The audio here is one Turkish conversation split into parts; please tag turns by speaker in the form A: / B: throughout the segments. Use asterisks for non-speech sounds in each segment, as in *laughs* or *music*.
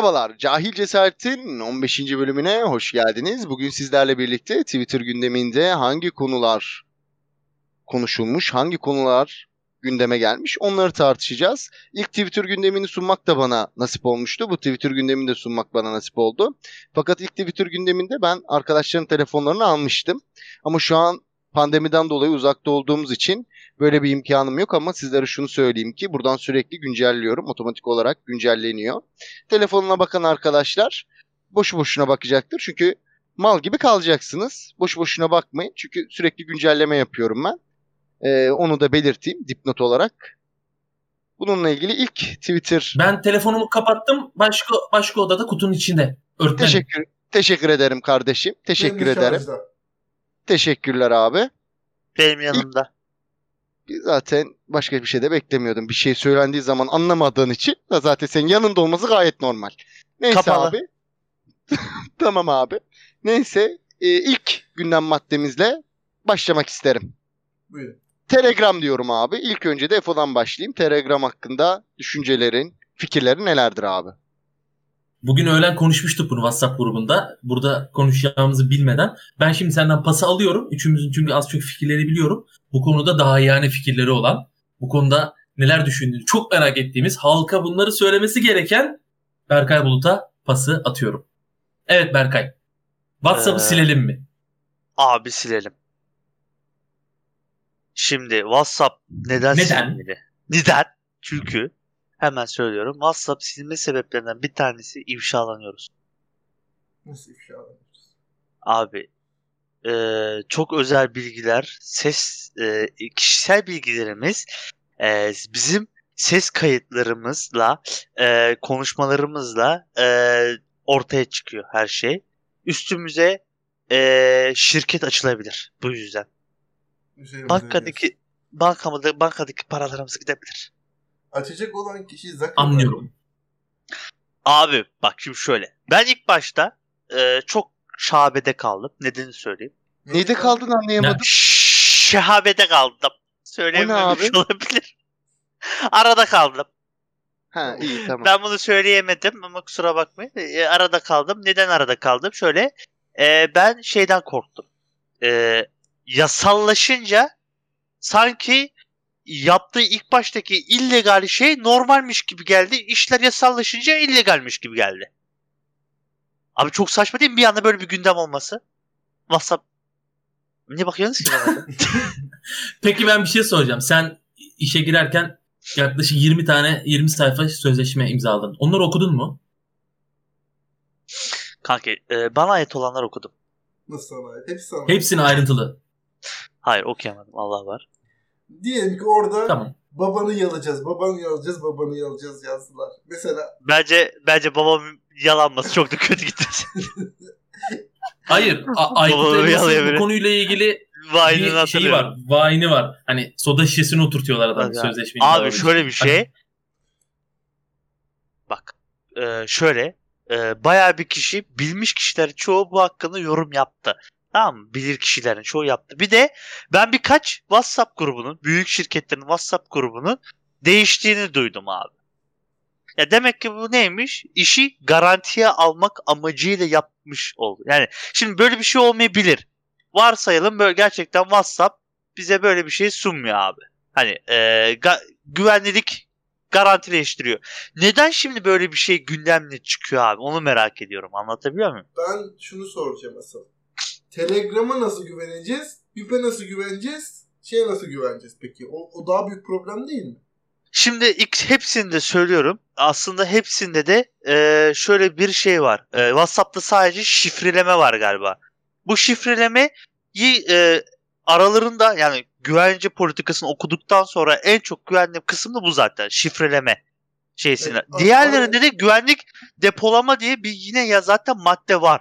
A: Merhabalar, Cahil Cesaret'in 15. bölümüne hoş geldiniz. Bugün sizlerle birlikte Twitter gündeminde hangi konular konuşulmuş, hangi konular gündeme gelmiş onları tartışacağız. İlk Twitter gündemini sunmak da bana nasip olmuştu. Bu Twitter gündemini de sunmak bana nasip oldu. Fakat ilk Twitter gündeminde ben arkadaşların telefonlarını almıştım. Ama şu an pandemiden dolayı uzakta olduğumuz için böyle bir imkanım yok ama sizlere şunu söyleyeyim ki buradan sürekli güncelliyorum. Otomatik olarak güncelleniyor. Telefonuna bakan arkadaşlar boşu boşuna bakacaktır. Çünkü mal gibi kalacaksınız. Boşu boşuna bakmayın. Çünkü sürekli güncelleme yapıyorum ben. Ee, onu da belirteyim dipnot olarak. Bununla ilgili ilk Twitter...
B: Ben telefonumu kapattım. Başka başka odada kutunun içinde. Örtmenim.
A: Teşekkür, teşekkür ederim kardeşim. Teşekkür
C: Benim
A: ederim.
C: şarjda.
A: Teşekkürler abi.
D: Benim yanımda.
A: Zaten başka bir şey de beklemiyordum. Bir şey söylendiği zaman anlamadığın için da zaten senin yanında olması gayet normal. Neyse
D: Kapalı.
A: abi. *laughs* tamam abi. Neyse e, ilk gündem maddemizle başlamak isterim.
C: Buyurun.
A: Telegram diyorum abi. İlk önce de EFO'dan başlayayım. Telegram hakkında düşüncelerin, fikirlerin nelerdir abi?
B: Bugün öğlen konuşmuştuk bunu WhatsApp grubunda. Burada konuşacağımızı bilmeden. Ben şimdi senden pası alıyorum. Üçümüzün çünkü az çok fikirleri biliyorum. Bu konuda daha yani fikirleri olan, bu konuda neler düşündüğünü çok merak ettiğimiz, halka bunları söylemesi gereken Berkay Bulut'a pası atıyorum. Evet Berkay. WhatsApp'ı
D: Ee,
B: silelim mi?
D: Abi silelim. Şimdi WhatsApp neden,
B: Neden?
D: silinmeli? Neden? Çünkü hemen söylüyorum. WhatsApp silme sebeplerinden bir tanesi ifşalanıyoruz.
C: Nasıl ifşa alıyoruz?
D: Abi eee, çok özel bilgiler, ses, eee, kişisel bilgilerimiz eee, bizim ses kayıtlarımızla, eee, konuşmalarımızla eee, ortaya çıkıyor her şey. Üstümüze eee, şirket açılabilir bu yüzden.
C: Üzerimize
D: Bankadaki bankamada bankadaki paralarımız gidebilir.
C: Açacak olan kişi Zuckerberg.
B: Anlıyorum.
D: Abi bak şimdi şöyle. Ben ilk başta eee, çok şabede kaldım. Nedenini söyleyeyim.
A: Neyde kaldın anlayamadım.
D: Şehabede kaldım. Söyleyememiş
A: abi? *laughs*
D: olabilir. Arada kaldım.
A: Ha iyi tamam.
D: Ben bunu söyleyemedim ama kusura bakmayın. Ee, arada kaldım. Neden arada kaldım? Şöyle e, ben şeyden korktum. E, yasallaşınca sanki yaptığı ilk baştaki illegal şey normalmiş gibi geldi. İşler yasallaşınca illegalmiş gibi geldi. Abi çok saçma değil mi bir anda böyle bir gündem olması? WhatsApp ne bakıyorsunuz ki bana? *laughs*
B: Peki ben bir şey soracağım. Sen işe girerken yaklaşık 20 tane 20 sayfa sözleşme imzaladın. Onları okudun mu?
D: Kanka e, bana ait olanlar okudum.
C: Nasıl sana ait? Hepsi sana ait.
B: Hepsini ayrıntılı.
D: Hayır okuyamadım Allah var.
C: Diyelim ki orada
B: Tamam.
C: babanı yalacağız, babanı yalacağız, babanı yalacağız yazdılar. Mesela
D: Bence bence babamın yalanması çok da kötü gitmesi.
B: Hayır. Aykut Elmas'ın bu konuyla ilgili
D: Vine'ını
B: bir şeyi var. Vine'i var. Hani soda şişesini oturtuyorlar adam sözleşmeyi.
D: Abi
B: imzalamak
D: şöyle bir şey. Bak. e, şöyle. E, bayağı bir kişi bilmiş kişiler çoğu bu hakkında yorum yaptı. Tamam mı? Bilir kişilerin çoğu yaptı. Bir de ben birkaç WhatsApp grubunun, büyük şirketlerin WhatsApp grubunun değiştiğini duydum abi. Ya demek ki bu neymiş? İşi garantiye almak amacıyla yapmış oldu. Yani şimdi böyle bir şey olmayabilir. Varsayalım böyle gerçekten WhatsApp bize böyle bir şey sunmuyor abi. Hani e, ga- güvenlilik garantileştiriyor. Neden şimdi böyle bir şey gündemle çıkıyor abi? Onu merak ediyorum. Anlatabiliyor muyum?
C: ben şunu soracağım asıl. Telegram'a nasıl güveneceğiz? Bip'e nasıl güveneceğiz? Şeye nasıl güveneceğiz peki? O, o daha büyük problem değil mi?
D: Şimdi ilk hepsinde söylüyorum. Aslında hepsinde de e, şöyle bir şey var. E, WhatsApp'ta sadece şifreleme var galiba. Bu şifrelemeyi e, aralarında yani güvence politikasını okuduktan sonra en çok güvenli kısım da bu zaten. Şifreleme şeysine.
C: Evet,
D: Diğerlerinde de güvenlik depolama diye bir yine ya zaten madde var.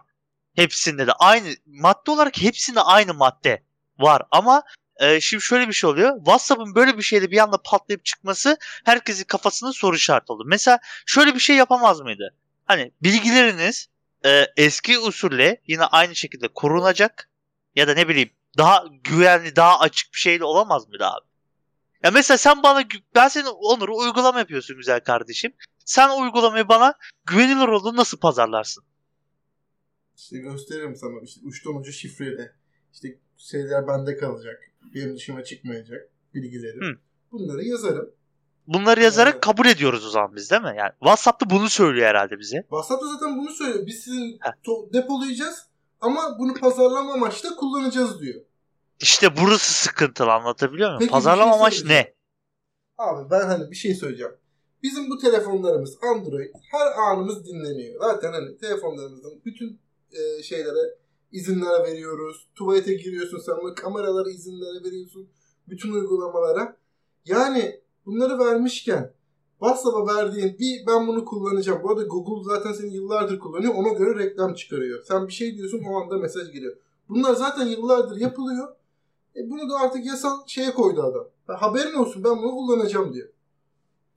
D: Hepsinde de aynı madde olarak hepsinde aynı madde var ama e, şimdi şöyle bir şey oluyor. WhatsApp'ın böyle bir şeyde bir anda patlayıp çıkması herkesin kafasında soru işareti oldu. Mesela şöyle bir şey yapamaz mıydı? Hani bilgileriniz e, eski usulle yine aynı şekilde korunacak ya da ne bileyim daha güvenli, daha açık bir şeyle olamaz mıydı abi? Ya mesela sen bana ben senin Onur'u uygulama yapıyorsun güzel kardeşim. Sen uygulamayı bana güvenilir olduğunu nasıl pazarlarsın?
C: İşte gösteririm sana işte uçtan uca şifreli. İşte şeyler bende kalacak. Benim dışıma çıkmayacak bilgilerim.
D: Hı.
C: Bunları yazarım.
D: Bunları yazarak
C: Evet.
D: kabul ediyoruz o zaman biz değil mi? Yani WhatsApp'ta bunu söylüyor herhalde bize.
C: WhatsApp'ta zaten bunu söylüyor. Biz sizin to- depolayacağız ama bunu pazarlama amaçlı kullanacağız diyor.
D: İşte burası sıkıntılı anlatabiliyor muyum?
C: Peki,
D: Pazarlama
C: şey
D: amaç ne?
C: Abi ben hani bir şey söyleyeceğim. Bizim bu telefonlarımız Android her anımız dinleniyor. Zaten hani telefonlarımızın bütün e, şeylere izinler veriyoruz. Tuvalete giriyorsun sen bu kameralara izinlere veriyorsun. Bütün uygulamalara. Yani bunları vermişken WhatsApp'a verdiğin bir ben bunu kullanacağım. Bu arada Google zaten seni yıllardır kullanıyor. Ona göre reklam çıkarıyor. Sen bir şey diyorsun o anda mesaj geliyor. Bunlar zaten yıllardır yapılıyor. E bunu da artık yasal şeye koydu adam. Ha, Haberin olsun ben bunu kullanacağım diyor.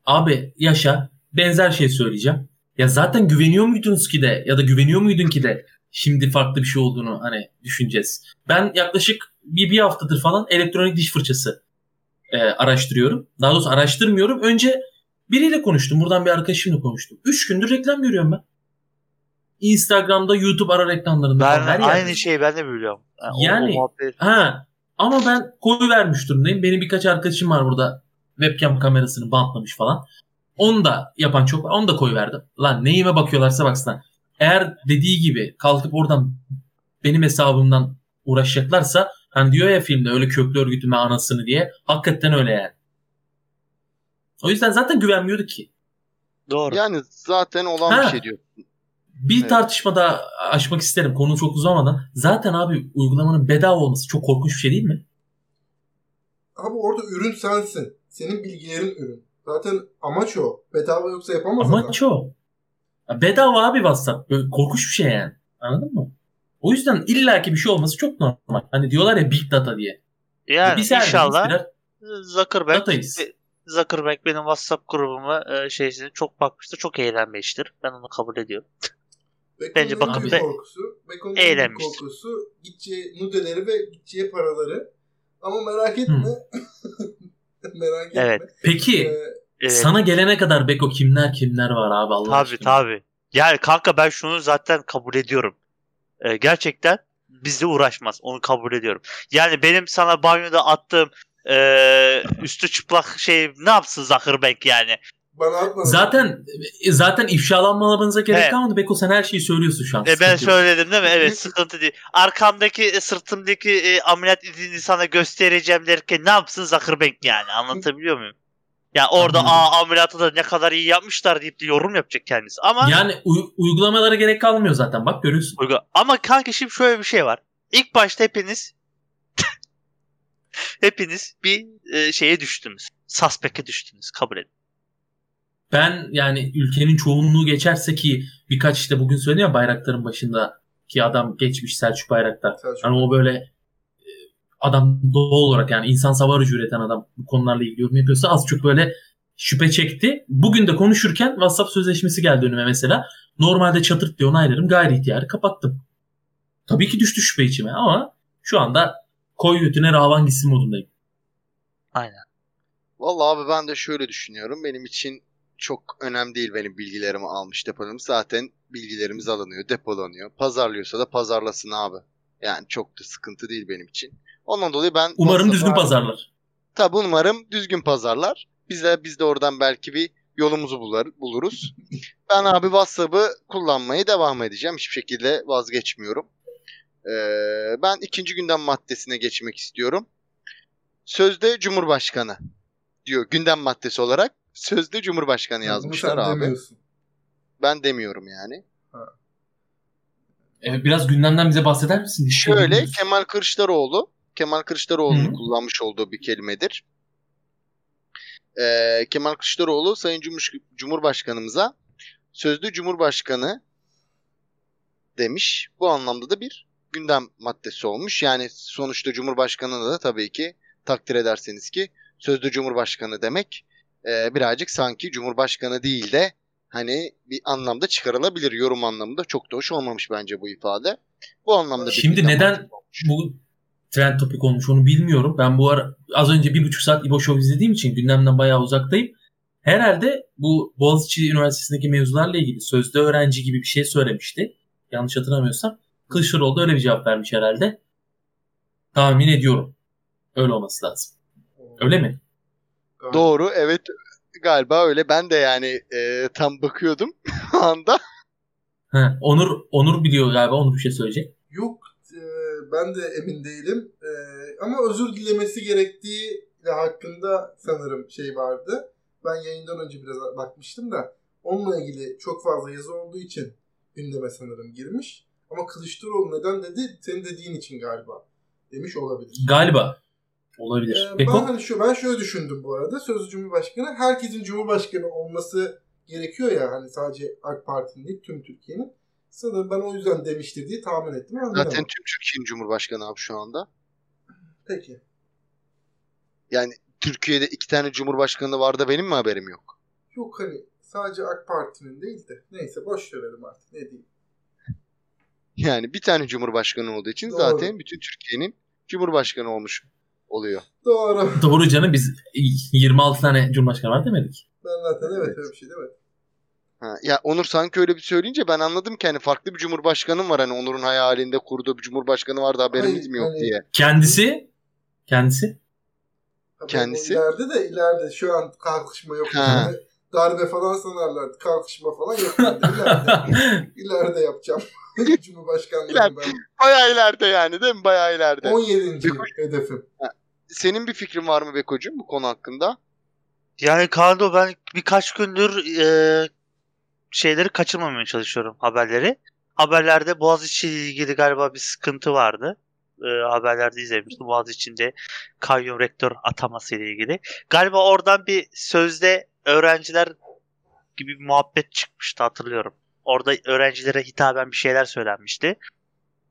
B: Abi yaşa benzer şey söyleyeceğim. Ya zaten güveniyor muydunuz ki de ya da güveniyor muydun ki de şimdi farklı bir şey olduğunu hani düşüneceğiz. Ben yaklaşık bir, bir haftadır falan elektronik diş fırçası e, araştırıyorum. Daha doğrusu araştırmıyorum. Önce biriyle konuştum. Buradan bir arkadaşımla konuştum. Üç gündür reklam görüyorum ben. Instagram'da, YouTube ara reklamlarında
D: Ben
B: her yerde.
D: aynı şeyi ben de biliyorum. Yani,
B: Yani- Ha. Ama ben koyu vermiş durumdayım. Benim birkaç arkadaşım var burada. Webcam kamerasını bantlamış falan. Onu da yapan çok var. Onu da koyu verdim. Lan neyime bakıyorlarsa baksınlar. Eğer dediği gibi kalkıp oradan benim hesabımdan uğraşacaklarsa hani diyor ya filmde öyle köklü örgütüme anasını diye. Hakikaten öyle yani. O yüzden zaten güvenmiyorduk ki.
D: Doğru.
A: Yani zaten olan
B: Ha.
A: bir şey diyor.
B: Bir
A: Evet.
B: tartışma daha açmak isterim. Konu çok uzamadan. Zaten abi uygulamanın bedava olması çok korkunç bir şey değil mi?
C: Abi orada ürün sensin. Senin bilgilerin ürün. Zaten amaç o. Bedava yoksa yapamaz adam.
B: Amaç o. Ya Bedava abi WhatsApp. Böyle korkunç bir şey yani. Anladın mı? O yüzden illaki bir şey olması çok normal. Hani diyorlar ya big data diye.
D: Yani
B: Biz
D: inşallah
B: birer
D: Zuckerberg
B: datayız.
D: Zuckerberg benim WhatsApp grubumu e, şeysine çok bakmıştır. Çok eğlenmiştir. Ben onu kabul ediyorum.
C: Beko'nun
D: Bence
C: en
D: bakın
B: be-
C: korkusu, Beko'nun en büyük
D: Eğlenmiştir.
C: korkusu gideceği nudeleri ve gideceği paraları. Ama merak etme. *laughs* merak etme.
D: Evet.
B: Peki
C: Ee,
D: Evet.
B: sana gelene kadar Beko kimler kimler var abi Allah
D: Tabii
B: aşkına.
D: tabii. Yani kanka ben şunu zaten kabul ediyorum. Ee, gerçekten bizle uğraşmaz. Onu kabul ediyorum. Yani benim sana banyoda attığım ee, üstü çıplak şey ne yapsın Zuckerberg yani?
C: bana atma.
B: Zaten zaten ifşalanmalarınıza gerek
D: Evet.
B: kalmadı. Beko sen her şeyi söylüyorsun şu an.
D: E ben söyledim değil mi? Evet sıkıntı değil. Arkamdaki e, sırtımdaki e, ameliyat izini sana göstereceğim derken ne yapsın Zuckerberg yani anlatabiliyor muyum? Ya orada
B: Anladım.
D: aa ameliyatı da ne kadar iyi yapmışlar deyip de yorum yapacak kendisi. Ama
B: Yani uy- uygulamalara gerek kalmıyor zaten. Bak görüyorsun.
D: Uygu- Ama kanka şimdi şöyle bir şey var. İlk başta hepiniz *laughs* hepiniz bir e, şeye düştünüz. Suspect'e düştünüz. Kabul edin.
B: Ben yani ülkenin çoğunluğu geçerse ki birkaç işte bugün söyledi ya bayrakların başında ki adam geçmiş Selçuk Bayraktar.
C: Selçuk.
B: Hani o böyle adam doğal olarak yani insan savar üreten adam bu konularla ilgili yorum yapıyorsa az çok böyle şüphe çekti. Bugün de konuşurken WhatsApp sözleşmesi geldi önüme mesela. Normalde çatırt diye onaylarım gayri ihtiyarı kapattım. Tabii ki düştü şüphe içime ama şu anda koy götüne ravan gitsin modundayım.
D: Aynen.
A: Vallahi abi ben de şöyle düşünüyorum. Benim için çok önemli değil benim bilgilerimi almış depolamış. Zaten bilgilerimiz alınıyor, depolanıyor. Pazarlıyorsa da pazarlasın abi. Yani çok da sıkıntı değil benim için. Ondan dolayı ben
B: Umarım düzgün pazarlar.
A: Tabii umarım düzgün pazarlar. Biz de, biz de oradan belki bir yolumuzu bular, buluruz. Ben abi WhatsApp'ı kullanmaya devam edeceğim. Hiçbir şekilde vazgeçmiyorum. Ee, ben ikinci gündem maddesine geçmek istiyorum. Sözde Cumhurbaşkanı diyor gündem maddesi olarak. Sözde Cumhurbaşkanı yazmışlar
C: sen
A: abi.
C: demiyorsun.
A: Ben demiyorum yani.
B: Evet, biraz gündemden bize bahseder misin? Hiç
A: Şöyle. Kemal Kılıçdaroğlu Kemal Kılıçdaroğlu'nun
B: Hı.
A: kullanmış olduğu bir kelimedir. Ee, Kemal Kılıçdaroğlu Sayın Cumhur- Cumhurbaşkanımıza sözlü Cumhurbaşkanı demiş. Bu anlamda da bir gündem maddesi olmuş. Yani sonuçta Cumhurbaşkanı'na da tabii ki takdir ederseniz ki sözlü Cumhurbaşkanı demek e, birazcık sanki Cumhurbaşkanı değil de hani bir anlamda çıkarılabilir yorum anlamında çok da hoş olmamış bence bu ifade. Bu anlamda bir
B: Şimdi neden bu trend topik olmuş onu bilmiyorum. Ben bu ara az önce bir buçuk saat İbo Show izlediğim için gündemden bayağı uzaktayım. Herhalde bu Boğaziçi Üniversitesi'ndeki mevzularla ilgili sözde öğrenci gibi bir şey söylemişti. Yanlış hatırlamıyorsam. Kılıçdaroğlu da öyle bir cevap vermiş herhalde. Tahmin ediyorum. Öyle olması lazım. Öyle mi?
A: Doğru evet galiba öyle. Ben de yani e, tam bakıyordum *laughs* o anda.
B: Ha, Onur Onur biliyor galiba. Onur bir şey söyleyecek.
C: Yok ben de emin değilim. E, ama özür dilemesi gerektiği hakkında sanırım şey vardı. Ben yayından önce biraz bakmıştım da onunla ilgili çok fazla yazı olduğu için gündeme sanırım girmiş. Ama Kılıçdaroğlu neden dedi? Senin dediğin için galiba. Demiş olabilir.
B: Galiba. Olabilir.
C: Ee, ben hani şu ben şöyle düşündüm bu arada. Sözcü Cumhurbaşkanı herkesin Cumhurbaşkanı olması gerekiyor ya hani sadece AK Parti'nin değil tüm Türkiye'nin. Sanırım ben o yüzden demiştir diye tahmin ettim. ama
A: Zaten tüm Türkiye'nin Cumhurbaşkanı abi şu anda.
C: Peki.
A: Yani Türkiye'de iki tane Cumhurbaşkanı var da benim mi haberim yok?
C: Yok hani sadece AK Parti'nin değil de neyse boş verelim artık ne diyeyim. *laughs*
A: Yani bir tane Cumhurbaşkanı olduğu için
C: Doğru.
A: zaten bütün Türkiye'nin Cumhurbaşkanı olmuş oluyor.
C: Doğru.
B: Doğru canım biz 26 tane Cumhurbaşkanı var demedik.
C: Ben zaten evet öyle bir şey demedim.
A: Ha, ya Onur sanki öyle bir söyleyince ben anladım ki hani farklı bir Cumhurbaşkanım var hani Onur'un hayalinde kurduğu bir Cumhurbaşkanı vardı haberimiz
C: Hayır,
A: mi yok
C: hani-
A: diye.
B: Kendisi kendisi
A: Kendisi-
C: ileride de ileride şu an kalkışma yok.
A: Ha.
C: Yani darbe falan sanarlardı. Kalkışma falan yok. İleride, *laughs* ileride yapacağım. *laughs* Cumhurbaşkanlığını
A: İleride.
C: ben.
A: Bayağı ileride yani değil mi? Bayağı ileride.
C: 17.
A: Bir-
C: hedefim.
A: Senin bir fikrin var mı Beko'cum bu konu hakkında?
D: Yani Kando ben birkaç gündür e, şeyleri kaçırmamaya çalışıyorum haberleri. Haberlerde Boğaziçi ile ilgili galiba bir sıkıntı vardı. E, haberlerde izlemiştim. Boğaziçi'nde kayyum rektör ataması ile ilgili. Galiba oradan bir sözde öğrenciler gibi bir muhabbet çıkmıştı hatırlıyorum. Orada öğrencilere hitaben bir şeyler söylenmişti.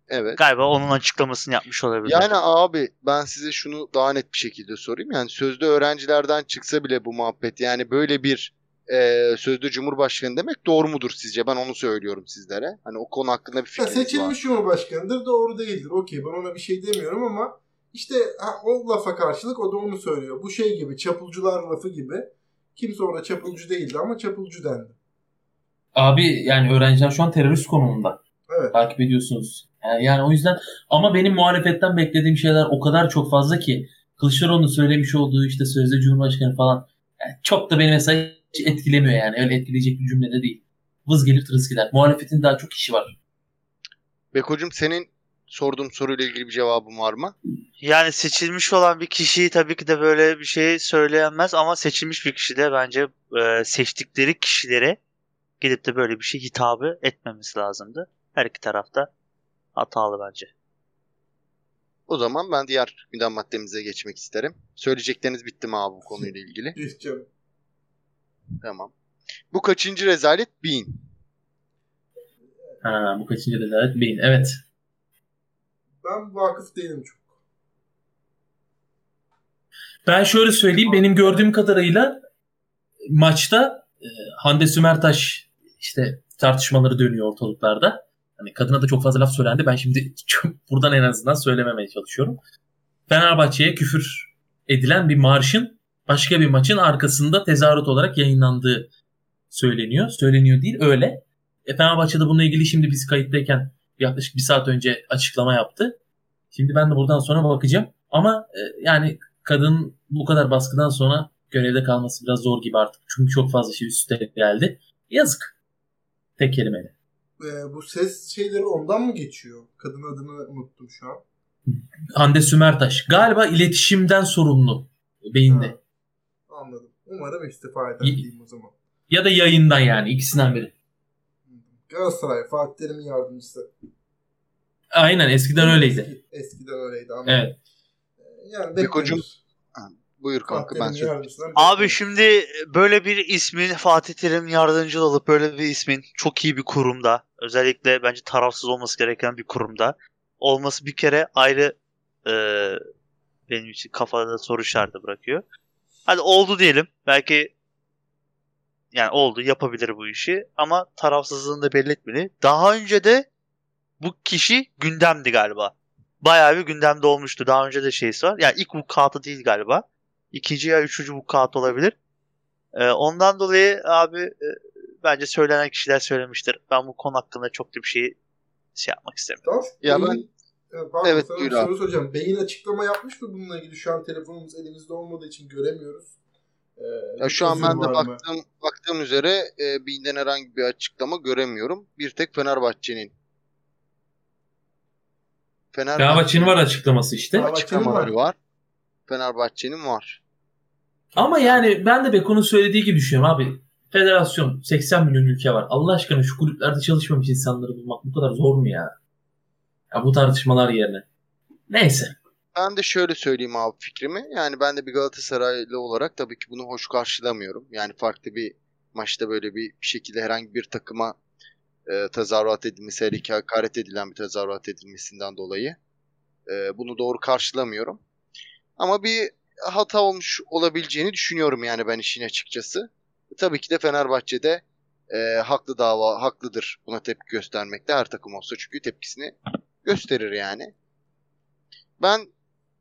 A: Evet.
D: Galiba onun açıklamasını yapmış olabilir.
A: Yani abi ben size şunu daha net bir şekilde sorayım. Yani sözde öğrencilerden çıksa bile bu muhabbet yani böyle bir e, sözde Cumhurbaşkanı demek doğru mudur sizce? Ben onu söylüyorum sizlere. Hani o konu hakkında bir
C: Ya
A: fikriniz var.
C: seçilmiş Cumhurbaşkanıdır doğru değildir. Okey ben ona bir şey demiyorum ama işte ha, o lafa karşılık o da onu söylüyor. Bu şey gibi çapulcular lafı gibi. Kimse orada çapulcu değildi ama çapulcu dendi.
B: Abi yani öğrenciler şu an terörist konumunda.
C: Evet.
B: Takip ediyorsunuz. Yani, yani o yüzden ama benim muhalefetten beklediğim şeyler o kadar çok fazla ki Kılıçdaroğlu'nun söylemiş olduğu işte sözde Cumhurbaşkanı falan yani çok da beni mesela hiç etkilemiyor yani. Öyle etkileyecek bir cümlede değil. Vız gelir tırıs gider. Muhalefetin daha çok işi var.
A: Beko'cum senin sorduğum soruyla ilgili bir cevabın var mı?
D: Yani seçilmiş olan bir kişiyi tabii ki de böyle bir şey söyleyemez ama seçilmiş bir kişi de bence e, seçtikleri kişilere gidip de böyle bir şey hitabı etmemesi lazımdı. Her iki tarafta hatalı bence.
A: O zaman ben diğer gündem maddemize geçmek isterim. Söyleyecekleriniz bitti mi abi bu konuyla *laughs* ilgili?
C: Geçeceğim.
A: Tamam. Bu kaçıncı rezalet? Bin.
B: Ha, bu kaçıncı rezalet beyin. Evet.
C: Ben vakıf değilim çok.
B: Ben şöyle söyleyeyim. Benim gördüğüm kadarıyla maçta e, Hande Sümertaş işte tartışmaları dönüyor ortalıklarda. Hani kadına da çok fazla laf söylendi. Ben şimdi *laughs* buradan en azından söylememeye çalışıyorum. Fenerbahçe'ye küfür edilen bir marşın başka bir maçın arkasında tezahürat olarak yayınlandığı söyleniyor. Söyleniyor değil öyle. E, Fenerbahçe'de bununla ilgili şimdi biz kayıttayken yaklaşık bir saat önce açıklama yaptı. Şimdi ben de buradan sonra bakacağım. Ama e, yani kadın bu kadar baskıdan sonra görevde kalması biraz zor gibi artık. Çünkü çok fazla şey üstte geldi. Yazık. Tek kelimeyle.
C: Ee, bu ses şeyleri ondan mı geçiyor? Kadın adını unuttum şu an.
B: Hande Sümertaş. Galiba iletişimden sorumlu beyinde.
C: Ha. Umarım istifa eder diyeyim o zaman.
B: Ya da yayından yani ikisinden biri.
C: Galatasaray Fatih Terim'in yardımcısı.
B: Aynen eskiden öyleydi.
C: Eski- eskiden öyleydi. Anladım.
B: Evet.
C: Yani
A: Beko'cum,
C: bekliyoruz.
A: Buyur kanka ben söyleyeyim.
D: Abi şimdi böyle bir ismin Fatih Terim yardımcı olup böyle bir ismin çok iyi bir kurumda özellikle bence tarafsız olması gereken bir kurumda olması bir kere ayrı e, benim için kafada soru işareti bırakıyor. Hadi oldu diyelim. Belki yani oldu yapabilir bu işi ama tarafsızlığını da belli etmeli. Daha önce de bu kişi gündemdi galiba. bayağı bir gündemde olmuştu. Daha önce de şeysi var. Yani ilk vukuatı değil galiba. İkinci ya üçüncü vukuat olabilir. Ee, ondan dolayı abi e, bence söylenen kişiler söylemiştir. Ben bu konu hakkında çok da bir şey şey yapmak istemiyorum.
C: Tamam.
A: Ya
C: E, Pardon,
A: Evet,
C: sana bir soru soracağım. Beyin açıklama yapmış mı bununla ilgili? Şu an telefonumuz elimizde olmadığı için göremiyoruz. Ee,
A: Ya şu an ben de
C: mı?
A: baktığım baktığım üzere e, Bey'inden herhangi bir açıklama göremiyorum. Bir tek Fenerbahçe'nin
B: Fenerbahçe'nin var açıklaması işte.
A: Açıklamaları
C: var.
A: var. Fenerbahçe'nin var.
B: Ama yani ben de Beko'nun söylediği gibi düşünüyorum abi. Federasyon 80 milyon ülke var. Allah aşkına şu kulüplerde çalışmamış insanları bulmak bu kadar zor mu ya? Ya bu tartışmalar yerine. Neyse.
A: Ben de şöyle söyleyeyim abi fikrimi. Yani ben de bir Galatasaraylı olarak tabii ki bunu hoş karşılamıyorum. Yani farklı bir maçta böyle bir, şekilde herhangi bir takıma e, tezahürat edilmesi, her iki hakaret edilen bir tezahürat edilmesinden dolayı e, bunu doğru karşılamıyorum. Ama bir hata olmuş olabileceğini düşünüyorum yani ben işin açıkçası. Tabii ki de Fenerbahçe'de e, haklı dava haklıdır buna tepki göstermekte her takım olsa çünkü tepkisini gösterir yani. Ben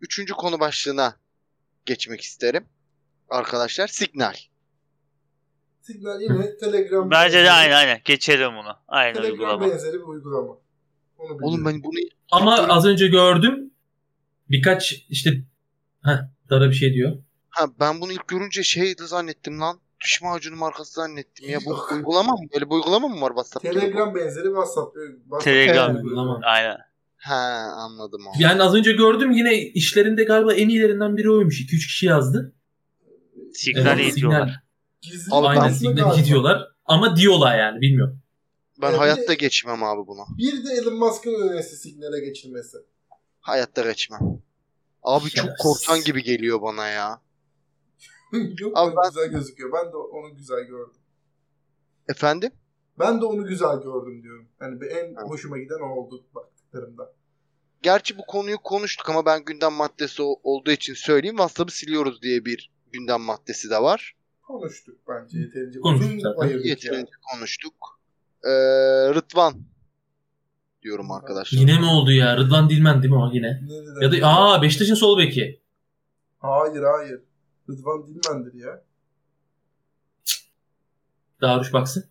A: üçüncü konu başlığına geçmek isterim. Arkadaşlar Signal.
C: Signal yine Telegram
D: Bence de aynen aynen. Geçelim bunu. Aynen
C: Telegram
D: uygulama.
C: benzeri bir uygulama. Onu
A: Oğlum ben bunu
B: Ama az önce gördüm. Birkaç işte Heh, Dara bir şey diyor.
A: ha ben bunu ilk görünce şeydi zannettim lan. Diş macunu markası zannettim ya. Bu *laughs* uygulama mı? Böyle bir uygulama mı var WhatsApp'ta?
C: Telegram benzeri WhatsApp. WhatsApp
D: Telegram
B: uygulama.
D: Aynen.
A: He anladım abi.
B: Yani az önce gördüm yine işlerinde galiba en iyilerinden biri oymuş. 2-3 kişi yazdı.
D: Signal
B: Evet,
D: ediyorlar.
A: Abi
B: Aynen Signal
C: galiba.
B: diyorlar. Ama diyorlar yani bilmiyorum.
A: Ben
C: Ee,
A: hayatta
C: de-
A: geçmem abi buna.
C: Bir de Elon Musk'ın önerisi Signal'e geçilmesi.
A: Hayatta geçmem. Abi çok
B: Şerefsiz.
A: korkan gibi geliyor bana ya. *laughs*
C: Yok
A: Abi ben-
C: güzel gözüküyor. Ben de onu güzel gördüm.
A: Efendim?
C: Ben de onu güzel gördüm diyorum. Yani en hoşuma giden o oldu baktıklarımda.
A: Gerçi bu konuyu konuştuk ama ben gündem maddesi olduğu için söyleyeyim. WhatsApp'ı siliyoruz diye bir gündem maddesi de var.
C: Konuştuk bence yeterince.
B: Konuştuk
A: Yeterince
C: ya.
A: konuştuk. Ee, Rıdvan diyorum arkadaşlar.
B: Yine mi oldu ya? Rıdvan Dilmen değil mi o yine?
C: Ne dedi?
B: Ya da aa Beşiktaş'ın sol beki.
C: Hayır hayır. Rıdvan Dilmen'dir ya.
B: Daruş baksın.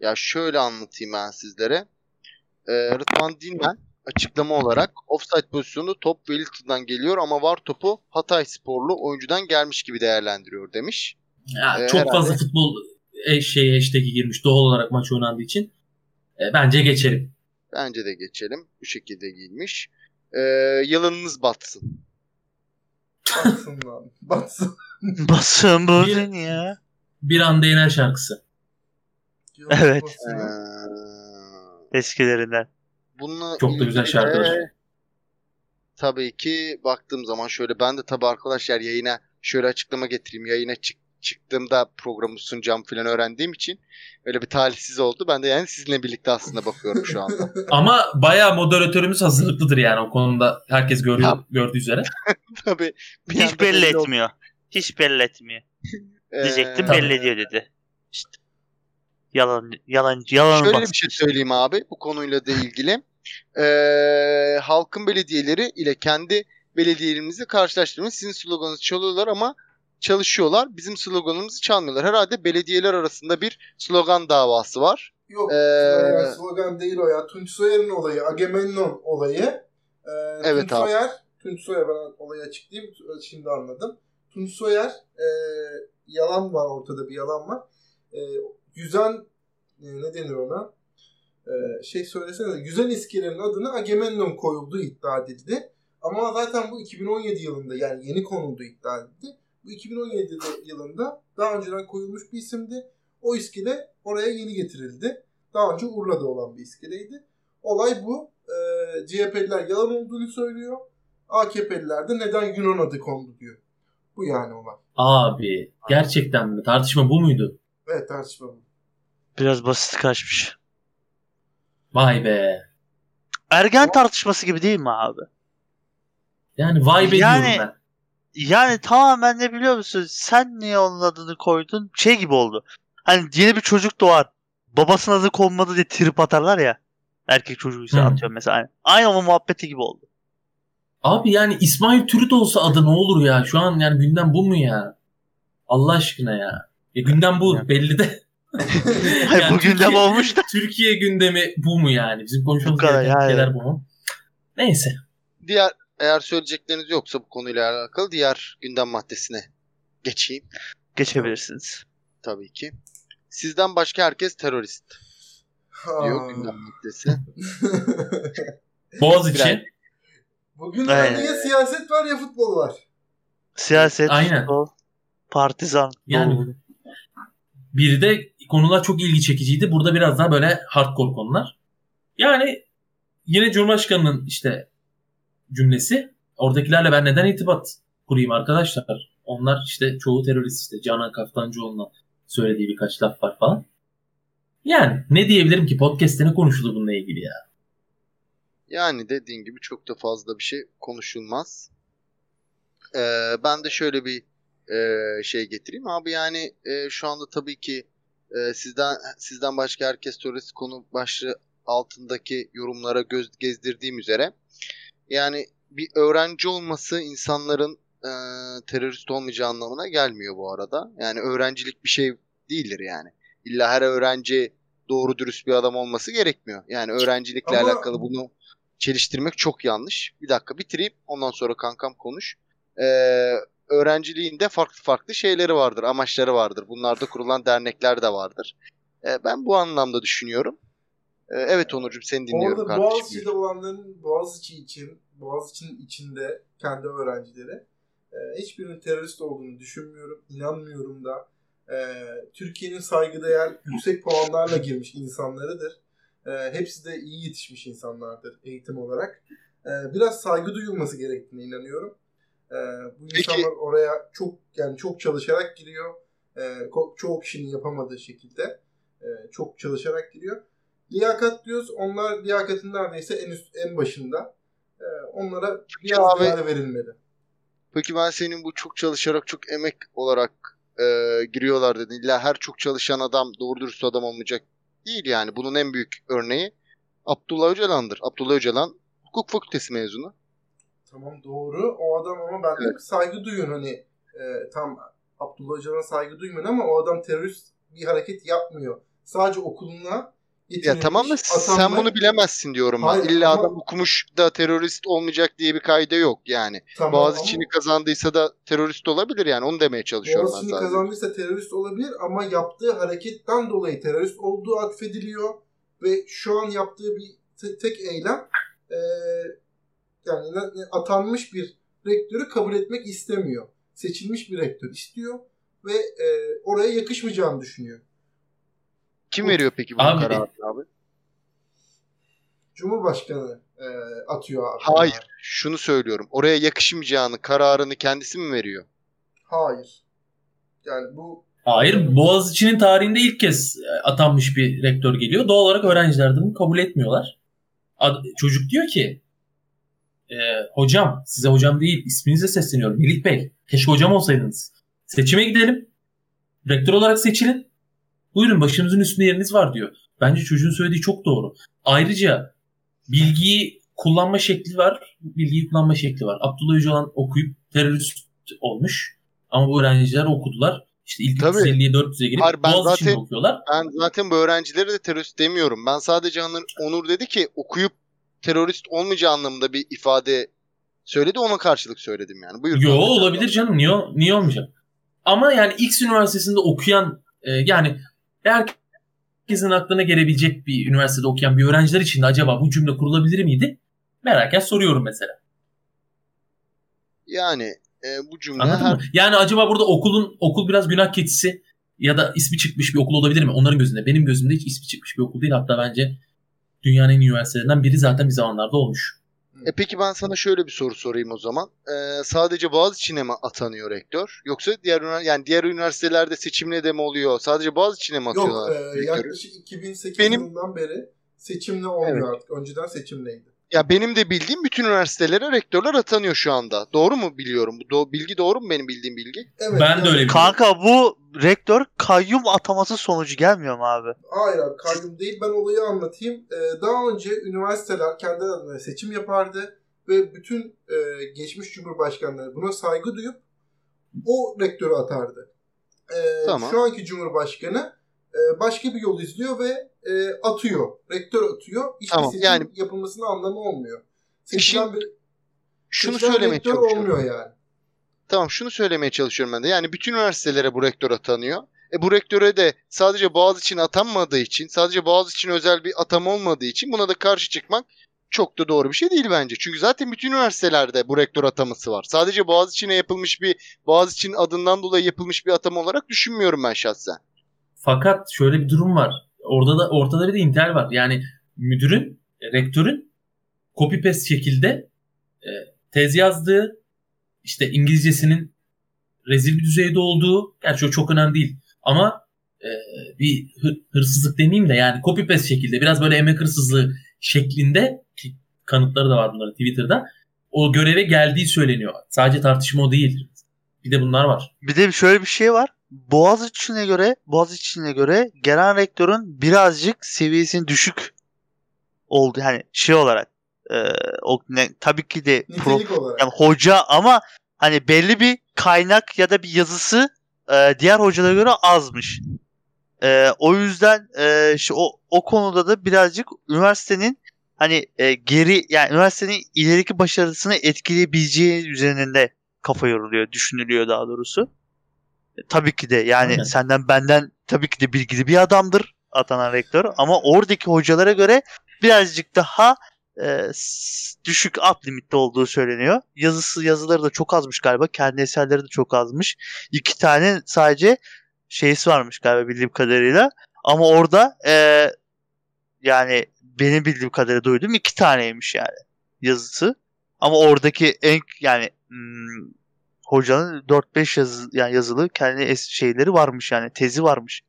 A: Ya şöyle anlatayım ben sizlere. Ee, Rıdvan Dilmen açıklama olarak offside pozisyonu top Wellington'dan geliyor ama var topu Hatay sporlu oyuncudan gelmiş gibi değerlendiriyor demiş.
B: Ya,
A: Ee,
B: çok
A: herhalde.
B: fazla futbol e, şey hashtag'i girmiş doğal olarak maç oynandığı için. E, bence geçelim.
A: Bence de geçelim. Bu şekilde giyilmiş. Ee, yılanınız batsın.
C: Batsın lan. Batsın. *laughs*
D: Basın bu
B: Bir-
D: dünya.
B: Bir anda iner şarkısı.
D: Evet.
C: Batsın.
A: Ee,
D: Eskilerinden.
A: bununla
B: Çok da güzel
A: de
B: şarkılar.
A: Tabii ki baktığım zaman şöyle ben de tabii arkadaşlar yayına şöyle açıklama getireyim. Yayına çık çıktığımda programı sunacağım falan öğrendiğim için öyle bir talihsiz oldu. Ben de yani sizinle birlikte aslında bakıyorum şu anda. *laughs* *laughs*
B: Ama bayağı moderatörümüz hazırlıklıdır yani o konuda. Herkes görüyor,
A: Tamam.
B: gördüğü üzere. *laughs*
A: tabii.
D: Hiç belli
A: oldu.
D: etmiyor. Hiç belli etmiyor.
A: Ee,
D: Diyecektim belli ediyor dedi. İşte. Yalan, yalan, yalan
A: Şöyle bir şey söyleyeyim abi bu konuyla da ilgili. Ee, halkın belediyeleri ile kendi belediyelerimizi karşılaştırmış. Sizin sloganınızı çalıyorlar ama çalışıyorlar. Bizim sloganımızı çalmıyorlar. Herhalde belediyeler arasında bir slogan davası var.
C: Yok
A: Ee,
C: slogan değil o ya. Tunç Soyer'in olayı. Agamemnon olayı. Ee,
A: Evet
C: Tunç
A: abi.
C: Soyer. Tunç Soyer ben olayı açıklayayım. Şimdi anladım. Tunç Soyer e, yalan var ortada bir yalan var. E, yüzen e, ne denir ona? E, şey söylesene. Yüzen iskelenin adını Agamemnon koyulduğu iddia edildi. Ama zaten bu 2017 yılında yani yeni konulduğu iddia edildi. Bu 2017 yılında daha önceden koyulmuş bir isimdi. O iskele oraya yeni getirildi. Daha önce Urla'da olan bir iskeleydi. Olay bu. Ee, CHP'liler yalan olduğunu söylüyor. AKP'liler de neden Yunan adı kondu diyor. Bu yani olay.
B: Abi gerçekten mi? Tartışma bu muydu?
C: Evet tartışma bu.
D: Biraz basit kaçmış.
B: Vay be.
D: Ergen tartışması gibi değil mi abi?
B: Yani vay be
D: Yani-
B: diyorum ben.
D: Yani tamamen ne biliyor musun? Sen niye onun adını koydun? Şey gibi oldu. Hani yeni bir çocuk doğar. Babasının adı konmadı diye trip atarlar ya. Erkek çocuğuysa
B: Hı.
D: atıyorum mesela. Aynı, aynı onun muhabbeti gibi oldu.
B: Abi yani İsmail Türüt olsa adı ne olur ya? Şu an yani gündem bu mu ya? Allah aşkına ya. Ya gündem bu
D: Ya.
B: belli de. *laughs* Yani
D: bu gündem
B: Türkiye-
D: olmuş da.
B: Türkiye gündemi bu mu yani? Bizim konuşmamız gereken
D: yani.
B: şeyler bu mu? Neyse.
A: Diğer eğer söyleyecekleriniz yoksa bu konuyla alakalı diğer gündem maddesine geçeyim
D: Geçebilirsiniz.
A: tabii ki. Sizden başka herkes terörist diyor gündem maddesi. *laughs*
B: Boğaziçi.
C: Bugün
D: Aynen.
C: ya siyaset var ya futbol var.
D: Siyaset,
B: Aynen.
D: futbol, partizan.
B: Yani
D: doğru.
B: Bir de konular çok ilgi çekiciydi. Burada biraz daha böyle hardcore konular. Yani yine Cumhurbaşkanı'nın işte cümlesi. Oradakilerle ben neden irtibat kurayım arkadaşlar? Onlar işte çoğu terörist işte. Canan Kaftancıoğlu'na söylediği birkaç laf var falan. Yani ne diyebilirim ki podcast'te ne konuşuldu bununla ilgili ya?
A: Yani dediğin gibi çok da fazla bir şey konuşulmaz. Ee, ben de şöyle bir e, şey getireyim abi yani e, şu anda tabii ki e, sizden sizden başka herkes terörist konu başlığı altındaki yorumlara göz gezdirdiğim üzere yani bir öğrenci olması insanların e, terörist olmayacağı anlamına gelmiyor bu arada. Yani öğrencilik bir şey değildir yani. İlla her öğrenci doğru dürüst bir adam olması gerekmiyor. Yani öğrencilikle
C: Ama-
A: alakalı bunu çeliştirmek çok yanlış. Bir dakika bitireyim ondan sonra kankam konuş. Ee, öğrenciliğin de farklı farklı şeyleri vardır, amaçları vardır. Bunlarda kurulan dernekler de vardır. Ee, ben bu anlamda düşünüyorum. Ee, evet Onurcuğum seni dinliyorum
C: Orada
A: kardeşim.
C: Boğaziçi'de olanların Boğaziçi için, Boğaziçi'nin içinde kendi öğrencileri e, hiçbirinin terörist olduğunu düşünmüyorum, inanmıyorum da. E, Türkiye'nin saygıdeğer yüksek puanlarla girmiş insanlarıdır. E, hepsi de iyi yetişmiş insanlardır eğitim olarak. E, biraz saygı duyulması gerektiğine inanıyorum. E, bu
A: Peki-
C: insanlar oraya çok yani çok çalışarak giriyor. E, çoğu kişinin yapamadığı şekilde e, çok çalışarak giriyor. Liyakat diyoruz. Onlar liyakatın neredeyse en üst en başında. E, onlara biraz
A: abi-
C: değer verilmeli.
A: Peki ben senin bu çok çalışarak, çok emek olarak e, giriyorlar dedin. İlla her çok çalışan adam doğru dürüst adam olmayacak değil yani. Bunun en büyük örneği Abdullah Öcalan'dır. Abdullah Öcalan hukuk fakültesi mezunu.
C: Tamam doğru. O adam ama ben ki saygı duyun hani e, tam Abdullah Öcalan'a saygı duymayın ama o adam terörist bir hareket yapmıyor. Sadece okuluna
A: Ya tamam da sen
C: atanma-
A: bunu bilemezsin diyorum ben.
C: Hayır,
A: İlla
C: ama-
A: adam okumuş da terörist olmayacak diye bir kaide yok yani.
C: Tamam
A: Boğaziçi'ni kazandıysa da terörist olabilir yani. Onu demeye
C: ama
A: çalışıyorum ben
C: Boğaziçi'ni
A: zaten.
C: kazandıysa terörist olabilir ama yaptığı hareketten dolayı terörist olduğu atfediliyor ve şu an yaptığı bir te- tek eylem e, yani atanmış bir rektörü kabul etmek istemiyor. Seçilmiş bir rektör istiyor ve e, oraya yakışmayacağını düşünüyor.
A: Kim veriyor peki bunun
B: Abi-
A: kararını abi?
C: Cumhurbaşkanı e, atıyor abi.
A: Hayır. Şunu söylüyorum. Oraya yakışmayacağını kararını kendisi mi veriyor?
C: Hayır. Yani bu
B: Hayır. Boğaziçi'nin tarihinde ilk kez e, atanmış bir rektör geliyor. Doğal olarak öğrenciler de bunu kabul etmiyorlar. Ad- çocuk diyor ki e, hocam size hocam değil isminize sesleniyorum. Melih Bey keşke hocam olsaydınız. Seçime gidelim. Rektör olarak seçilin. Buyurun başımızın üstünde yeriniz var diyor. Bence çocuğun söylediği çok doğru. Ayrıca bilgiyi kullanma şekli var. Bilgiyi kullanma şekli var. Abdullah Öcalan okuyup terörist olmuş. Ama bu öğrenciler okudular. İşte ilk
A: Tabii.
B: 350'ye 400'e girip
A: Hayır, ben
B: Boğaziçi'nde
A: zaten-
B: okuyorlar.
A: Ben zaten bu öğrencilere de terörist demiyorum. Ben sadece Onur dedi ki okuyup terörist olmayacağı anlamında bir ifade söyledi. Ona karşılık söyledim yani. Buyur.
B: Yo olabilir canım. Niye, niye olmayacak? Ama yani X üniversitesinde okuyan e, yani herkesin aklına gelebilecek bir üniversitede okuyan bir öğrenciler için de acaba bu cümle kurulabilir miydi? Meraken soruyorum mesela.
A: Yani e, bu cümle
B: Anladın
A: her
B: mı? Yani acaba burada okulun okul biraz günah keçisi ya da ismi çıkmış bir okul olabilir mi? Onların gözünde. Benim gözümde hiç ismi çıkmış bir okul değil. Hatta bence dünyanın en iyi üniversitelerinden biri zaten bir zamanlarda olmuş.
A: E peki ben sana şöyle bir soru sorayım o zaman. E, sadece Boğaziçi'ne mi atanıyor rektör? Yoksa diğer yani diğer üniversitelerde seçimle de mi oluyor? Sadece Boğaziçi'ne mi
C: yok
A: atıyorlar
C: e,
A: rektörü?
C: yaklaşık 2008
A: Benim-
C: yılından beri seçimle olmuyor artık. Önceden seçimleydi.
A: Ya benim de bildiğim bütün üniversitelere rektörler atanıyor şu anda. Doğru mu biliyorum? Bu do- bilgi doğru mu benim bildiğim bilgi?
C: Evet,
B: Ben de öyle biliyorum.
D: Kanka bu rektör kayyum ataması sonucu gelmiyor mu abi?
C: Hayır abi kayyum değil. Ben olayı anlatayım. Ee, daha önce üniversiteler kendi adına seçim yapardı ve bütün e, geçmiş cumhurbaşkanları buna saygı duyup o rektörü atardı. Ee,
A: Tamam.
C: Şu anki cumhurbaşkanı e, başka bir yol izliyor ve e, atıyor. Rektör atıyor. Hiçbir
A: Tamam,
C: seçim
A: yani-
C: yapılmasının anlamı olmuyor. Seçilen bir
A: Şunu söylemeye çalışıyorum.
C: olmuyor yani.
A: Tamam şunu söylemeye çalışıyorum ben de. Yani bütün üniversitelere bu rektör atanıyor. E bu rektöre de sadece Boğaziçi'ne atanmadığı için, sadece Boğaziçi'ne özel bir atam olmadığı için buna da karşı çıkmak çok da doğru bir şey değil bence. Çünkü zaten bütün üniversitelerde bu rektör ataması var. Sadece Boğaziçi'ne yapılmış bir, Boğaziçi'nin adından dolayı yapılmış bir atama olarak düşünmüyorum ben şahsen.
B: Fakat şöyle bir durum var. Orada da ortada bir de intihal var. Yani müdürün, e, rektörün copy paste şekilde e, tez yazdığı, işte İngilizcesinin rezil bir düzeyde olduğu, gerçi o çok önemli değil. Ama e, bir hı- hırsızlık demeyeyim de yani copy paste şekilde biraz böyle emek hırsızlığı şeklinde kanıtları da var bunların Twitter'da. O göreve geldiği söyleniyor. Sadece tartışma o değil. Bir de bunlar var.
D: Bir de şöyle bir şey var. Boğaziçi'ne göre Boğaziçi'ne göre genel rektörün birazcık seviyesinin düşük oldu. Yani şey olarak e, o ne, tabii ki de pro,
C: olarak.
D: yani hoca ama hani belli bir kaynak ya da bir yazısı e, diğer hocalara göre azmış. E, o yüzden e, şu o o konuda da birazcık üniversitenin hani e, geri yani üniversitenin ileriki başarısını etkileyebileceği üzerinde kafa yoruluyor, düşünülüyor daha doğrusu. Tabii ki de yani
B: Aynen.
D: senden benden tabii ki de bilgili bir adamdır atanan rektör ama oradaki hocalara göre birazcık daha e, düşük alt limitte olduğu söyleniyor. Yazısı yazıları da çok azmış galiba. Kendi eserleri de çok azmış. İki tane sadece şeysi varmış galiba bildiğim kadarıyla. Ama orada e, yani benim bildiğim kadarıyla duydum iki taneymiş yani yazısı. Ama oradaki en yani hmm, hocanın 4-5 yazı, yani yazılı kendi es- şeyleri varmış yani tezi varmış.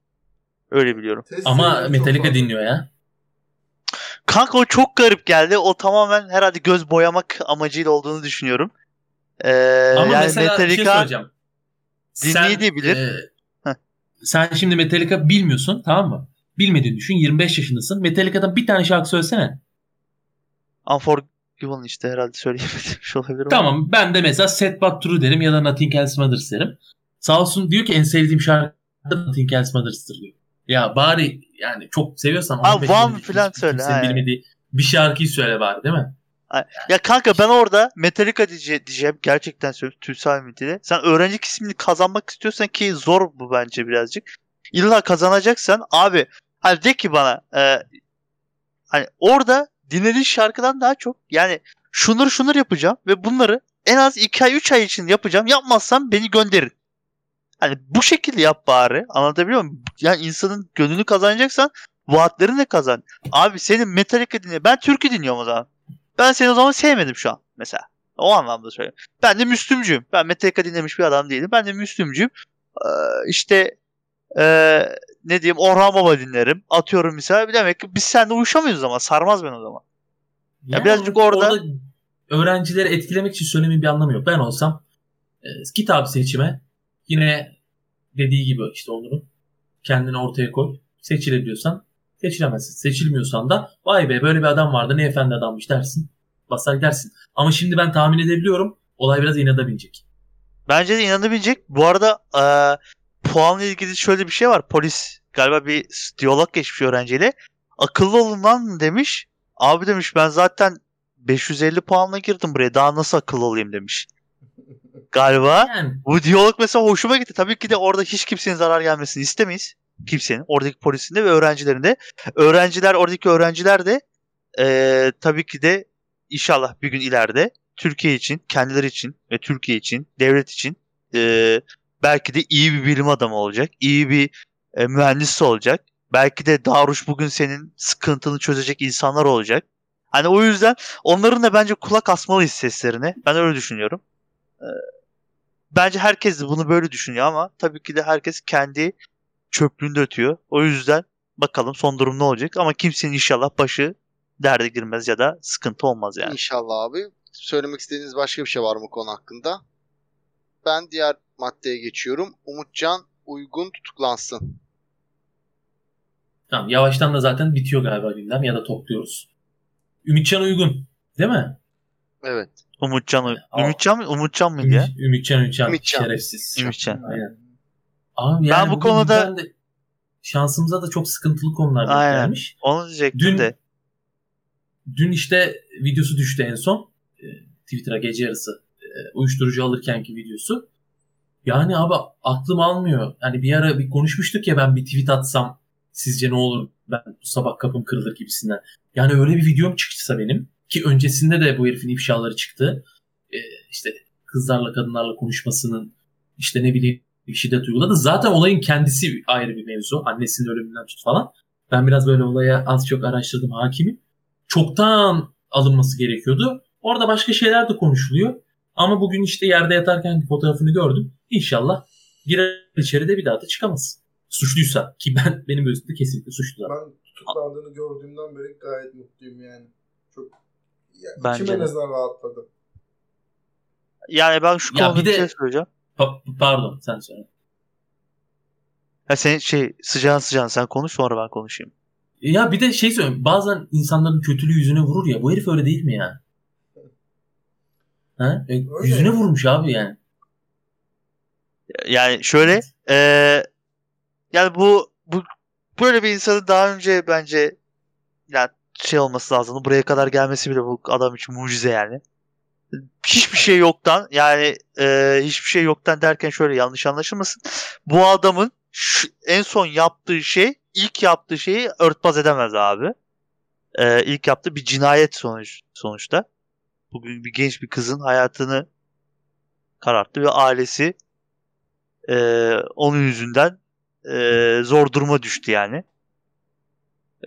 D: Öyle biliyorum.
C: Test
B: Ama Metallica dinliyor ya.
D: Kanka o çok garip geldi. O tamamen herhalde göz boyamak amacıyla olduğunu düşünüyorum. Ee,
B: Ama
D: yani
B: mesela bir şey
D: Metallica
B: söyleyeceğim.
D: dinleyebilir.
B: e,
D: Heh.
B: sen şimdi Metallica bilmiyorsun tamam mı? Bilmediğini düşün 25 yaşındasın. Metallica'dan bir tane şarkı söylesene.
D: Unforgiven işte herhalde söyleyemedim. Şey *laughs* olabilir ama.
B: Tamam ben de mesela Set But True derim ya da Nothing Else Matters derim. Sağ olsun diyor ki en sevdiğim şarkı Nothing Else Matters'tır diyor. Ya bari yani çok seviyorsan
D: Ha,
B: 15
D: One falan
B: kimsenin
D: söyle, yani.
B: bilmediği bir şarkıyı söyle bari değil mi?
D: Ya kanka ben orada Metallica diye, diyeceğim. Gerçekten söylüyorum. Tülsal Metal'i. Sen öğrenci ismini kazanmak istiyorsan ki zor bu bence birazcık. İlla kazanacaksan abi hani de ki bana e, hani orada dinlediğin şarkıdan daha çok yani şunları şunları yapacağım ve bunları en az 2 ay 3 ay için yapacağım. Yapmazsam beni gönderin. Hani bu şekilde yap bari. Anlatabiliyor muyum? Yani insanın gönlünü kazanacaksan vaatlerini de kazan. Abi senin Metallica dinle. Ben türkü dinliyorum o zaman. Ben seni o zaman sevmedim şu an mesela. O anlamda söylüyorum. Ben de Müslümcüyüm. Ben Metallica dinlemiş bir adam değilim. Ben de Müslümcüyüm. Ee, işte ee, ne diyeyim Orhan Baba dinlerim. Atıyorum mesela. Demek ki biz seninle uyuşamıyoruz ama. Sarmaz ben o zaman. Ya birazcık orada-
B: öğrencileri etkilemek için söylemenin bir anlamı yok. Ben olsam e, kitap seçime yine dediği gibi işte Onur'un kendini ortaya koy. Seçilebiliyorsan seçilemezsin. Seçilmiyorsan da vay be böyle bir adam vardı ne efendi adammış dersin. Basar gidersin. Ama şimdi ben tahmin edebiliyorum olay biraz inada binecek.
D: Bence de inanabilecek. Bu arada ee, puanla ilgili şöyle bir şey var. Polis galiba bir diyalog geçmiş öğrenciyle. Akıllı olun lan demiş. Abi demiş ben zaten 550 puanla girdim buraya. Daha nasıl akıllı olayım demiş. Galiba
B: Yani
D: bu diyalog mesela hoşuma gitti. Tabii ki de orada hiç kimsenin zarar gelmesini istemeyiz. Kimsenin. Oradaki polisin de ve öğrencilerin de. Öğrenciler, oradaki öğrenciler de ee, tabii ki de inşallah bir gün ileride Türkiye için, kendileri için ve Türkiye için, devlet için ee, belki de iyi bir bilim adamı olacak. iyi bir e, mühendis olacak. Belki de Daruş bugün senin sıkıntını çözecek insanlar olacak. Hani o yüzden onların da bence kulak asmalıyız seslerine. Ben öyle düşünüyorum. Ee, bence herkes de bunu böyle düşünüyor ama tabii ki de herkes kendi çöplüğünde ötüyor. O yüzden bakalım son durum ne olacak ama kimsenin inşallah başı derde girmez ya da sıkıntı olmaz yani.
A: İnşallah abi. Söylemek istediğiniz başka bir şey var mı konu hakkında? Ben diğer maddeye geçiyorum. Umutcan uygun tutuklansın.
B: Tamam yavaştan da zaten bitiyor galiba gündem ya da topluyoruz. Ümitcan Uygun değil mi?
A: Evet.
D: Umutcan,
B: Aa.
D: Umutcan mı? Umutcan ya?
B: Ümit, Ümitcan Ümitcan.
A: Ümitcan.
B: Şerefsiz.
D: Ümitcan.
B: Aynen. Abi yani
D: Ben bu konuda-
B: gündemde şansımıza da çok sıkıntılı konular denk
D: Aynen.
B: gelmiş.
D: Onu diyecektim
B: Dün
D: de.
B: dün işte videosu düştü en son. Ee, Twitter'a gece yarısı e, uyuşturucu alırkenki videosu. Yani abi aklım almıyor. Yani bir ara bir konuşmuştuk ya ben bir tweet atsam sizce ne olur ben bu sabah kapım kırılır gibisinden. Yani öyle bir videom çıksa benim ki öncesinde de bu herifin ifşaları çıktı. Ee, işte kızlarla kadınlarla konuşmasının işte ne bileyim şiddet uyguladı. Zaten olayın kendisi ayrı bir mevzu. Annesinin ölümünden tut falan. Ben biraz böyle olaya az çok araştırdım hakimim. Çoktan alınması gerekiyordu. Orada başka şeyler de konuşuluyor. Ama bugün işte yerde yatarken fotoğrafını gördüm. İnşallah girer içeri de bir daha da çıkamaz. Suçluysa ki ben *laughs* benim gözümde kesinlikle suçlu.
C: Ben tutuklandığını gördüğümden beri gayet mutluyum yani. Çok ya,
D: Bence
C: içim en azından rahatladı.
D: Yani ben şu
B: Ya
D: konuda
B: bir de-
D: şey söyleyeceğim.
B: Pa- pardon sen söyle.
D: Ha sen şey sıcağın sıcağın sen konuş sonra ben konuşayım.
B: Ya bir de şey söyleyeyim. Bazen insanların kötülüğü yüzüne vurur ya. Bu herif öyle değil mi ya? Ha? E, yüzüne vurmuş abi yani.
D: Yani şöyle eee yani bu bu böyle bir insanın daha önce bence yani şey olması lazım. Buraya kadar gelmesi bile bu adam için mucize yani. Hiçbir şey yoktan yani eee, hiçbir şey yoktan derken şöyle yanlış anlaşılmasın. Bu adamın şu- en son yaptığı şey ilk yaptığı şeyi örtbas edemez abi. Eee ilk yaptığı bir cinayet sonuç sonuçta. Bugün bir genç bir kızın hayatını kararttı ve ailesi eee, onun yüzünden eee, zor duruma düştü yani.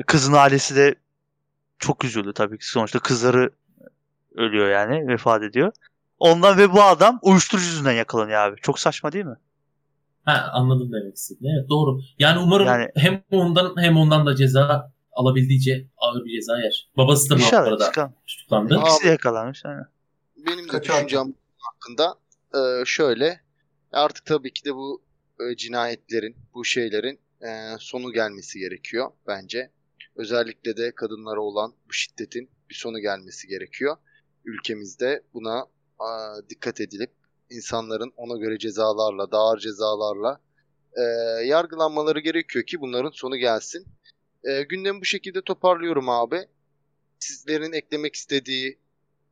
D: Kızın ailesi de çok üzüldü tabii ki. Sonuçta kızları ölüyor yani vefat ediyor. Ondan ve bu adam uyuşturucu yüzünden yakalanıyor abi. Çok saçma değil mi?
B: Ha, anladım demek istediğini. Evet doğru. Yani umarım
D: Yani-
B: hem ondan hem ondan da ceza alabildiğince ağır bir ceza yer. Babası da bu arada
D: çıkan.
B: tutuklandı.
D: İkisi yakalanmış. aynen.
A: Benim de düşüncem hakkında e, şöyle. Artık tabii ki de bu e, cinayetlerin, bu şeylerin e, sonu gelmesi gerekiyor bence. Özellikle de kadınlara olan bu şiddetin bir sonu gelmesi gerekiyor. Ülkemizde buna e, dikkat edilip insanların ona göre cezalarla, daha ağır cezalarla e, yargılanmaları gerekiyor ki bunların sonu gelsin. E, gündemi bu şekilde toparlıyorum abi. Sizlerin eklemek istediği,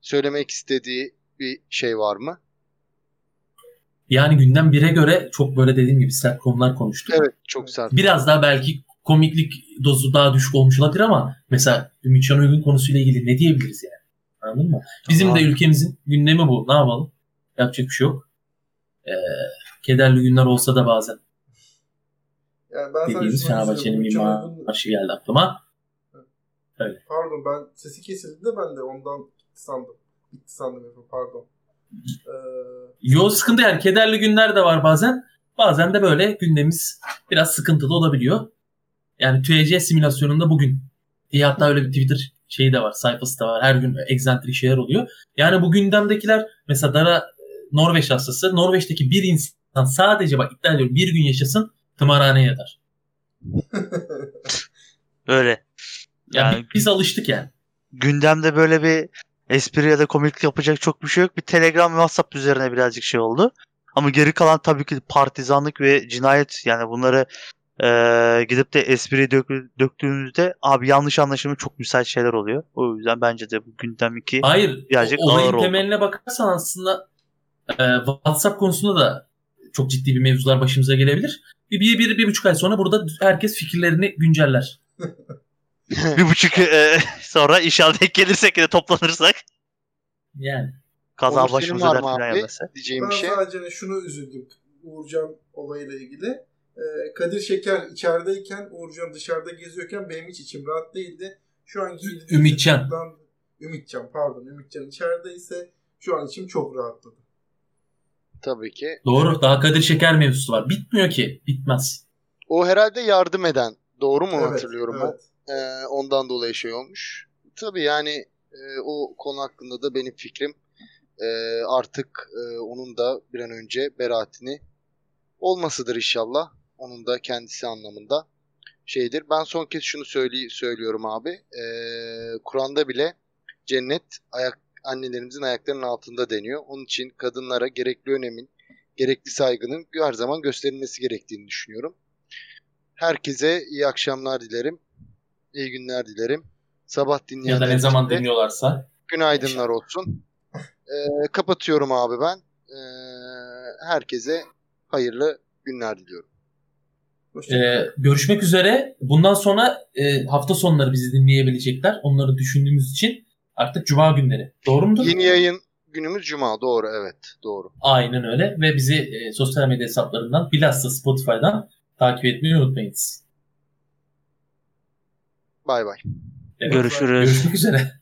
A: söylemek istediği bir şey var mı?
B: Yani gündem bire göre çok böyle dediğim gibi sert konular konuştuk.
A: Evet çok sert.
B: Biraz daha belki komiklik dozu daha düşük olmuş olabilir ama mesela Ümitcan Uygun konusuyla ilgili ne diyebiliriz yani? Anladın mı? Bizim
D: Tamam.
B: de ülkemizin gündemi bu. Ne yapalım? Yapacak bir şey yok. Ee, kederli günler olsa da bazen
C: Yani ben şunu
B: Fenerbahçe'nin bir marşı geldi aklıma.
C: Pardon ben sesi kesildi de ben de ondan sandım. Bitti sandım Efe pardon. Ee,
B: Yo sıkıntı yani kederli günler de var bazen. Bazen de böyle gündemimiz biraz sıkıntılı olabiliyor. Yani TÜEC simülasyonunda bugün diye hatta öyle bir Twitter şeyi de var, sayfası da var. Her gün egzantrik şeyler oluyor. Yani bu gündemdekiler mesela Dara e, Norveç hastası. Norveç'teki bir insan sadece bak iddia ediyorum bir gün yaşasın tımarhaneye yatar. *laughs*
D: Öyle.
B: Yani
D: Yani
B: biz alıştık yani.
D: gündemde böyle bir espri ya da komiklik yapacak çok bir şey yok. Bir Telegram ve WhatsApp üzerine birazcık şey oldu. Ama geri kalan tabii ki partizanlık ve cinayet yani bunları eee, gidip de espri dök- döktüğünüzde abi yanlış anlaşılma çok müsait şeyler oluyor. O yüzden bence de bu gündem iki
B: Hayır.
D: Birazcık
B: o- olayın
D: ağır oldu.
B: temeline bakarsan aslında e, WhatsApp konusunda da çok ciddi bir mevzular başımıza gelebilir. Bir, bir, bir, bir buçuk ay sonra burada herkes fikirlerini günceller. *laughs*
D: bir buçuk eee, sonra inşallah denk gelirsek yine toplanırsak
B: Yani.
D: kaza
A: Onur,
D: başımıza dert falan.
A: Diyeceğim
C: ben
A: bir şey.
C: sadece şunu üzüldüm Uğurcan olayıyla ilgili. Ee, Kadir Şeker içerideyken Uğurcan dışarıda geziyorken benim hiç içim rahat değildi. Şu an.
B: Ümitcan.
C: Ümitcan pardon Ümitcan içerideyse şu an içim çok rahatladı.
A: Tabii ki.
B: Doğru. Daha Kadir Şeker mevzusu var. Bitmiyor ki. Bitmez.
A: O herhalde yardım eden. Doğru mu
C: Evet,
A: hatırlıyorum o?
C: evet.
A: Ee, ondan dolayı şey olmuş. Tabii yani e, o konu hakkında da benim fikrim e, artık e, onun da bir an önce beraatini olmasıdır inşallah. Onun da kendisi anlamında şeydir. Ben son kez şunu söyley söylüyorum abi. E, Kur'an'da bile cennet ayak annelerimizin ayaklarının altında deniyor. Onun için kadınlara gerekli önemin, gerekli saygının her zaman gösterilmesi gerektiğini düşünüyorum. Herkese iyi akşamlar dilerim. İyi günler dilerim. Sabah
B: Ya
A: dinleyenler
B: da ne zaman
A: de
B: dinliyorlarsa.
A: günaydınlar olsun. Ee, kapatıyorum abi ben. Ee, herkese hayırlı günler diliyorum.
B: Ee, görüşmek üzere. Bundan sonra e, hafta sonları bizi dinleyebilecekler. Onları düşündüğümüz için artık cuma günleri. Doğru mudur?
A: Yeni yayın günümüz Cuma. Doğru evet doğru.
B: Aynen öyle. Ve bizi e, sosyal medya hesaplarından bilhassa Spotify'dan takip etmeyi unutmayınız.
A: Bay bay.
B: Evet.
D: Görüşürüz.
B: Görüşmek üzere.